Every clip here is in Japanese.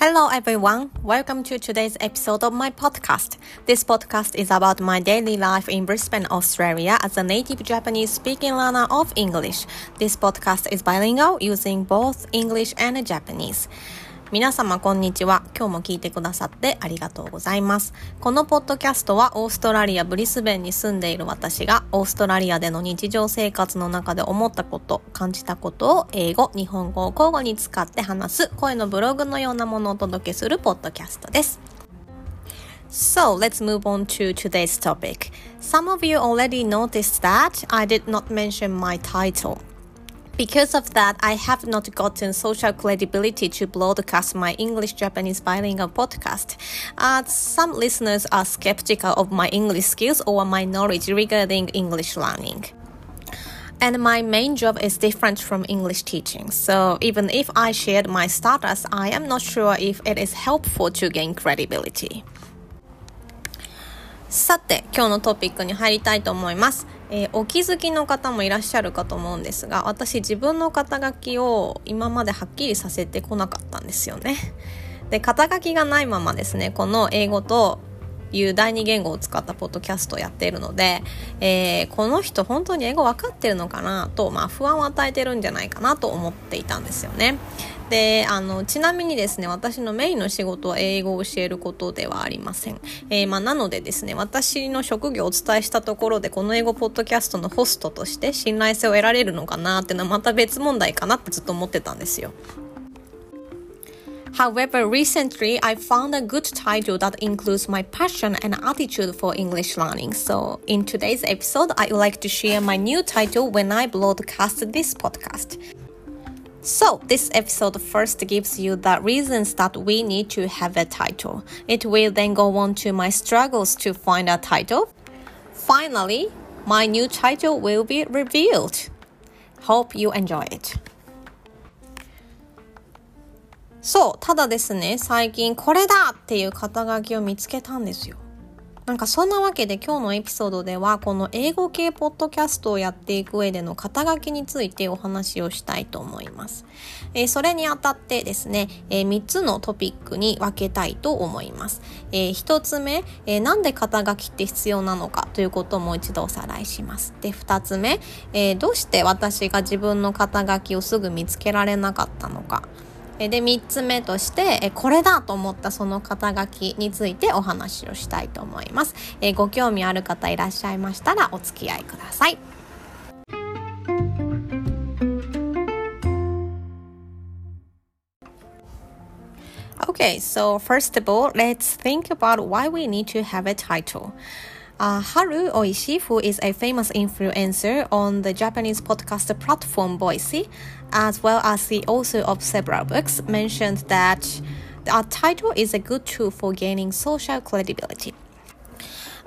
Hello everyone, welcome to today's episode of my podcast. This podcast is about my daily life in Brisbane, Australia as a native Japanese speaking learner of English. This podcast is bilingual using both English and Japanese. 皆様こんにちは。 今日も聞いてくださってありがとうございます。このポッドキャストはオーストラリア・ブリスベンに住んでいる私がオーストラリアでの日常生活の中で思ったこと、感じたことを英語、日本語を交互に使って話す声のブログのようなものをお届けするポッドキャストです。So let's move on to today's topic. Some of you already noticed that I did not mention my title. Because of that, I have not gotten social credibility to broadcast my English Japanese bilingual podcast. Uh, some listeners are skeptical of my English skills or my knowledge regarding English learning. And my main job is different from English teaching. So even if I shared my status, I am not sure if it is helpful to gain credibility. さて、今日のトピックに入りたいと思います。えー、お気づきの方もいらっしゃるかと思うんですが、私自分の肩書きを今まではっきりさせてこなかったんですよね。で、肩書きがないままですね、この英語という第二言語を使ったポッドキャストをやっているので、えー、この人本当に英語分かってるのかなと、まあ不安を与えてるんじゃないかなと思っていたんですよね。であのちなみにですね私のメインの仕事は英語を教えることではありません、えー、まあ、なのでですね私の職業をお伝えしたところでこの英語ポッドキャストのホストとして信頼性を得られるのかなっていうのはまた別問題かなってずっと思ってたんですよ However, recently I found a good title that includes my passion and attitude for English learning. So, in today's episode, I would like to share my new title when I broadcast this podcast. So, this episode first gives you the reasons that we need to have a title. It will then go on to my struggles to find a title. Finally, my new title will be revealed. Hope you enjoy it. そう、ただですね、最近これだっていう肩書きを見つけたんですよ。 なんかそんなわけで今日のエピソードではこの英語系ポッドキャストをやっていく上での肩書きについてお話をしたいと思います。えー、それにあたってですね、えー、3つのトピックに分けたいと思います。えー、1つ目、え、なんで肩書きって必要なのかということをもう一度おさらいします。で、2つ目、え、どうして私が自分の肩書きをすぐ見つけられなかったのか。で、3つ目として、これだと思ったその肩書きについてお話をしたいと思います。ご興味ある方いらっしゃいましたらお付き合いください。Okay, so first of all, let's think about why we need to have a title. Uh, Haru Oishi, who is a famous influencer on the Japanese podcast platform Boise, as well as the author of several books, mentioned that a title is a good tool for gaining social credibility.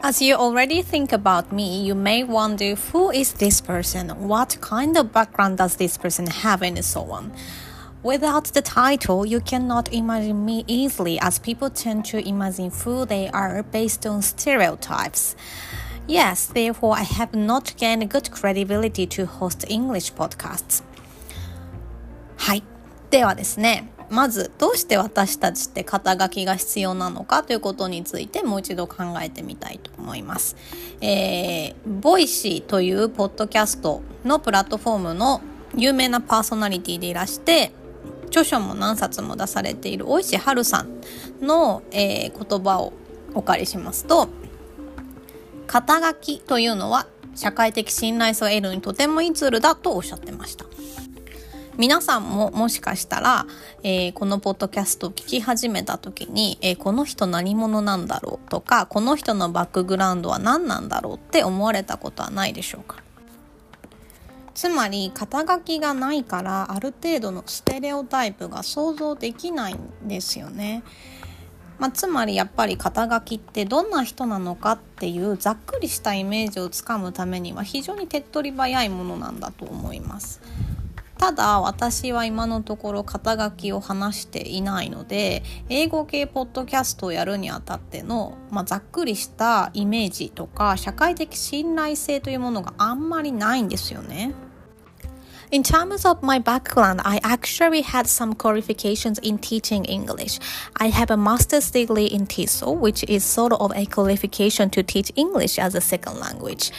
As you already think about me, you may wonder who is this person, what kind of background does this person have, and so on. Without the title, you cannot imagine me easily as people tend to imagine who they are based on stereotypes. Yes, therefore, I have not gained good credibility to host English podcasts. はい。ではですね、まずどうして私たちって肩書きが必要なのかということについてもう一度考えてみたいと思います。えー、ボイシーというポッドキャストのプラットフォームの有名なパーソナリティでいらして、著書も何冊も出されている大石春さんの、えー、言葉をお借りしますと肩書きというのは社会的信頼性を得るにとてもいいツールだとおっしゃってました。皆さんももしかしたら、えー、このポッドキャストを聞き始めた時に、えー、この人何者なんだろうとかこの人のバックグラウンドは何なんだろうって思われたことはないでしょうか？つまり肩書きがないからある程度のステレオタイプが想像できないんですよね。まあ、つまりやっぱり肩書きってどんな人なのかっていうざっくりしたイメージをつかむためには非常に手っ取り早いものなんだと思います。ただ私は今のところ肩書きを話していないので英語系ポッドキャストをやるにあたっての、まあ、ざっくりしたイメージとか社会的信頼性というものがあんまりないんですよね。In terms of my background, I actually had some qualifications in teaching English. I have a master's degree in TESOL, which is sort of a qualification to teach English as a second language.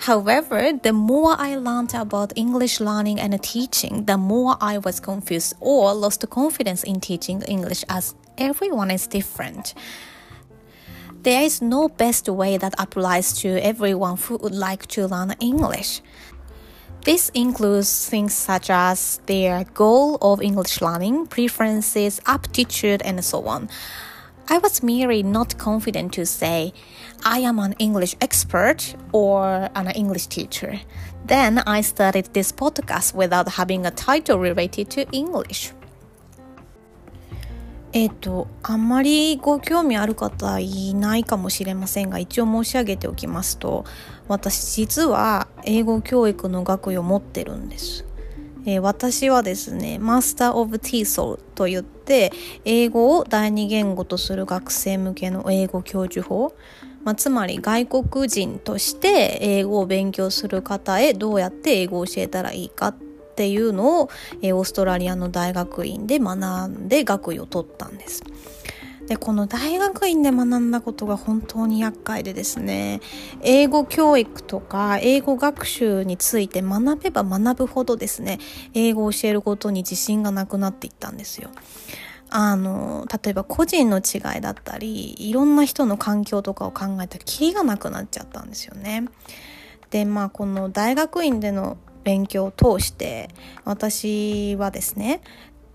However, the more I learned about English learning and teaching, the more I was confused or lost confidence in teaching English as everyone is different. There is no best way that applies to everyone who would like to learn English. This includes things such as their goal of English learning, preferences, aptitude, and so on. I was merely not confident to say, I am an English expert or an English teacher. Then I started this podcast without having a title related to English. えっと、あんまりご興味ある方いないかもしれませんが、一応申し上げておきますと、私実は英語教育の学位を持ってるんです。えー、私はですね、マスター・オブ・ティーソルといって、英語を第二言語とする学生向けの英語教授法、まあ、つまり外国人として英語を勉強する方へどうやって英語を教えたらいいかっていうのを、えー、オーストラリアの大学院で学んで学位を取ったんです。でこの大学院で学んだことが本当に厄介でですね英語教育とか英語学習について学べば学ぶほどですね英語を教えることに自信がなくなっていったんですよ。あの例えば個人の違いだったりいろんな人の環境とかを考えたらキリがなくなっちゃったんですよね。でまあこの大学院での勉強を通して私はですね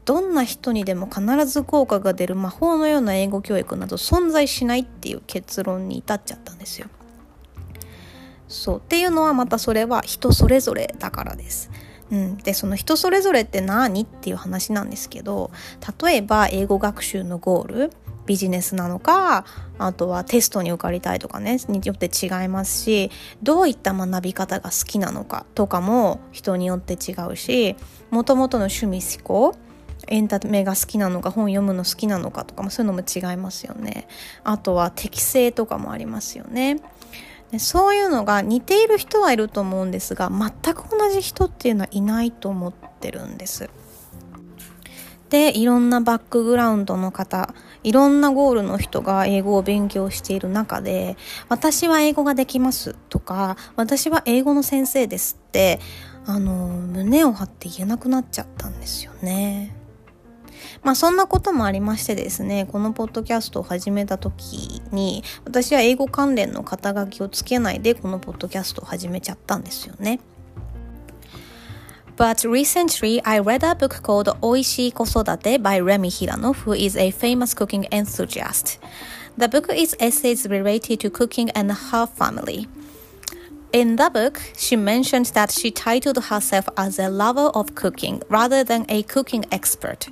どんな人にでも必ず効果が出る魔法のような英語教育など存在しないっていう結論に至っちゃったんですよ。そうっていうのはまたそれは人それぞれだからです。うん、でその人それぞれって何っていう話なんですけど例えば英語学習のゴールビジネスなのかあとはテストに受かりたいとかねによって違いますしどういった学び方が好きなのかとかも人によって違うしもともとの趣味思考エンタメが好きなのか本読むの好きなのかとかもそういうのも違いますよね。あとは適性とかもありますよね。でそういうのが似ている人はいると思うんですが全く同じ人っていうのはいないと思ってるんです。でいろんなバックグラウンドの方いろんなゴールの人が英語を勉強している中で私は英語ができますとか私は英語の先生ですってあの胸を張って言えなくなっちゃったんですよね。まあそんなこともありましてですね、このポッドキャストを始めた時に、私は英語関連の肩書きをつけないでこのポッドキャストを始めちゃったんですよね。But recently, I read a book called Oishi Kosodate by Remy Hirano, who is a famous cooking enthusiast. The book is essays related to cooking and her family. In the book, she mentioned that she titled herself as a lover of cooking rather than a cooking expert.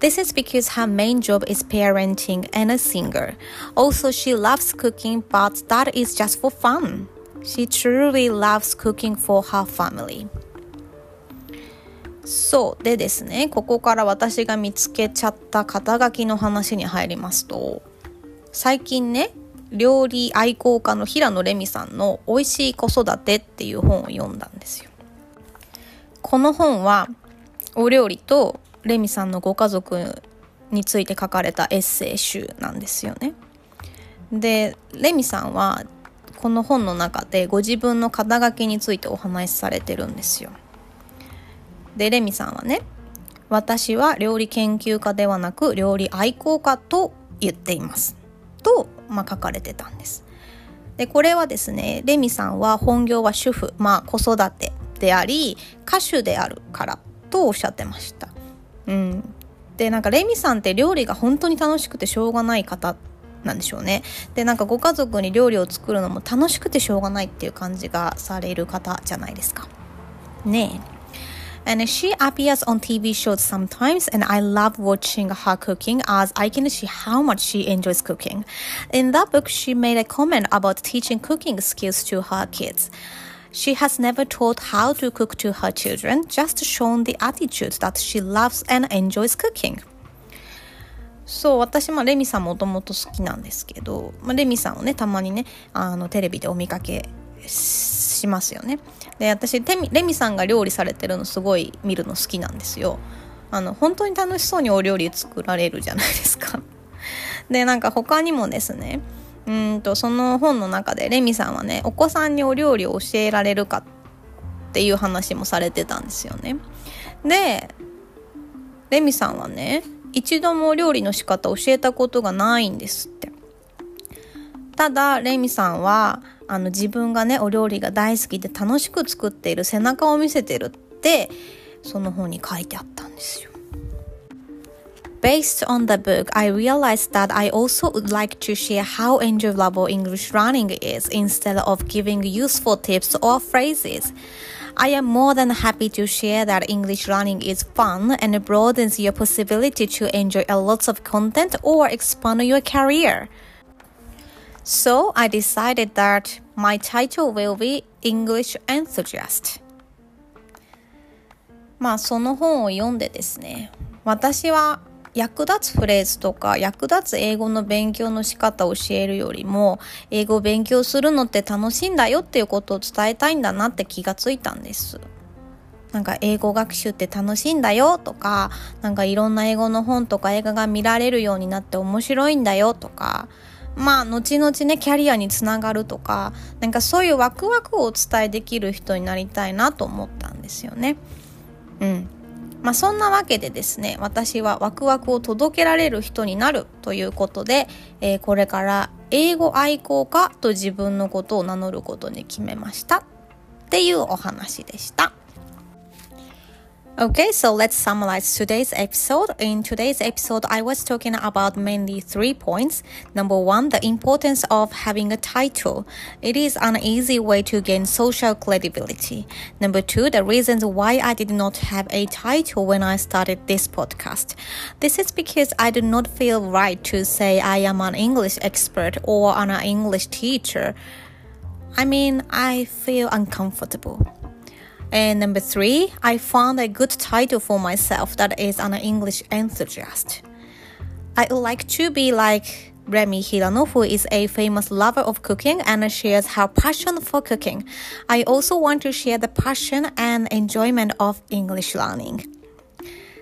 This is because her main job is parenting and a singer. Also, she loves cooking, but that is just for fun. She truly loves cooking for her family. そうでですねここから私が見つけちゃった肩書きの話に入りますと最近ね料理愛好家の平野レミさんの「美味しい子育て」っていう本を読んだんですよ。この本はお料理とレミさんのご家族について書かれたエッセイ集なんですよね。でレミさんはこの本の中でご自分の肩書きについてお話しされてるんですよ。でレミさんはね私は料理研究家ではなく料理愛好家と言っていますと、まあ、書かれてたんです。でこれはですねレミさんは本業は主婦まあ子育てであり歌手であるからとおっしゃってました。うん。で、なんかレミさんって料理が本当に楽しくてしょうがない方なんでしょうね。で、なんかご家族に料理を作るのも楽しくてしょうがないっていう感じがされる方じゃないですか。ねえ。And she appears on TV shows sometimes, and I love watching her cooking as I can see how much she enjoys cooking. In that book, she made a comment about teaching cooking skills to her kids. She has never taught how to cook to her children, just shown the attitude that she loves and enjoys cooking. そう私もレミさんもともと好きなんですけど、まあ、レミさんをねたまにねあのテレビでお見かけししますよね。で私レミさんが料理されてるのすごい見るの好きなんですよ。あの本当に楽しそうにお料理作られるじゃないですか。でなんか他にもですねうんとその本の中でレミさんはねお子さんにお料理を教えられるかっていう話もされてたんですよね。でレミさんはね一度もお料理の仕方教えたことがないんですって。ただレミさんはあの自分がねお料理が大好きで楽しく作っている背中を見せてるってその本に書いてあったんですよ。Based on the book, I realized that I also would like to share how enjoyable English learning is instead of giving useful tips or phrases. I am more than happy to share that English learning is fun and broadens your possibility to enjoy a lot of content or expand your career. So I decided that my title will be English Enthusiast. まあその本を読んでですね私は 役立つフレーズとか役立つ英語の勉強の仕方を教えるよりも英語を勉強するのって楽しいんだよっていうことを伝えたいんだなって気がついたんです。なんか英語学習って楽しいんだよとか、なんかいろんな英語の本とか映画が見られるようになって面白いんだよとか、まあ後々ねキャリアにつながるとか、なんかそういうワクワクをお伝えできる人になりたいなと思ったんですよね。うん。まあ、そんなわけでですね私はワクワクを届けられる人になるということで、えー、これから英語愛好家と自分のことを名乗ることに決めましたっていうお話でした。Okay, so let's summarize today's episode. In today's episode, I was talking about mainly three points. Number one, the importance of having a title. It is an easy way to gain social credibility. Number two, the reasons why I did not have a title when I started this podcast. This is because I do not feel right to say I am an English expert or an English teacher. I mean, I feel uncomfortable. And number three, I found a good title for myself that is an English enthusiast. I would like to be like Remy Hirano, who is a famous lover of cooking and shares her passion for cooking. I also want to share the passion and enjoyment of English learning.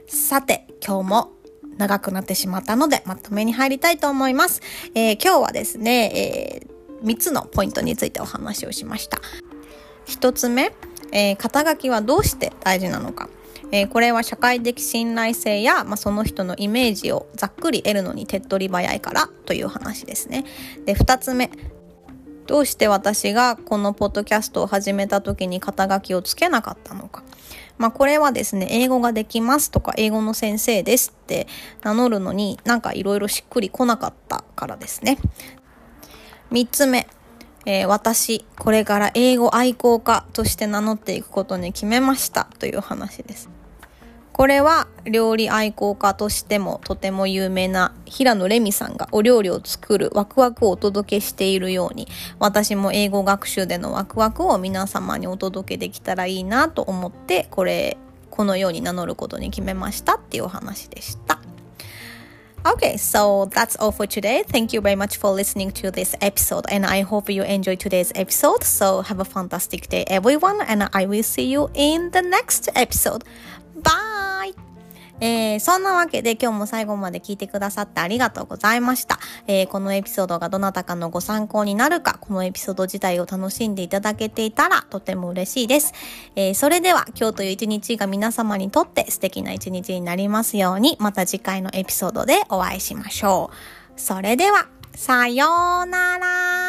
さて、今日も長くなってしまったので、まとめに入りたいと思います。えー、今日はですね、えー、3つのポイントについてお話をしました。1つ目、 えー、肩書きはどうして大事なのか。えー、これは社会的信頼性や、まあ、その人のイメージをざっくり得るのに手っ取り早いからという話ですね。で、2つ目。どうして私がこのポッドキャストを始めた時に肩書きをつけなかったのか。まあこれはですね、英語ができますとか英語の先生ですって名乗るのになんかいろいろしっくりこなかったからですね。3つ目。えー、私、これから英語愛好家として名乗っていくことに決めましたという話です。これは料理愛好家としてもとても有名な平野レミさんがお料理を作るワクワクをお届けしているように私も英語学習でのワクワクを皆様にお届けできたらいいなと思ってこれこのように名乗ることに決めましたっていうお話でした。Okay, so that's all for today. Thank you very much for listening to this episode, and I hope you enjoyed today's episode. So, have a fantastic day, everyone, and I will see you in the next episode. Bye! えー、そんなわけで今日も最後まで聞いてくださってありがとうございました。えー、このエピソードがどなたかのご参考になるか、このエピソード自体を楽しんでいただけていたらとても嬉しいです。えー、それでは今日という一日が皆様にとって素敵な一日になりますように、また次回のエピソードでお会いしましょう。それでは、さようなら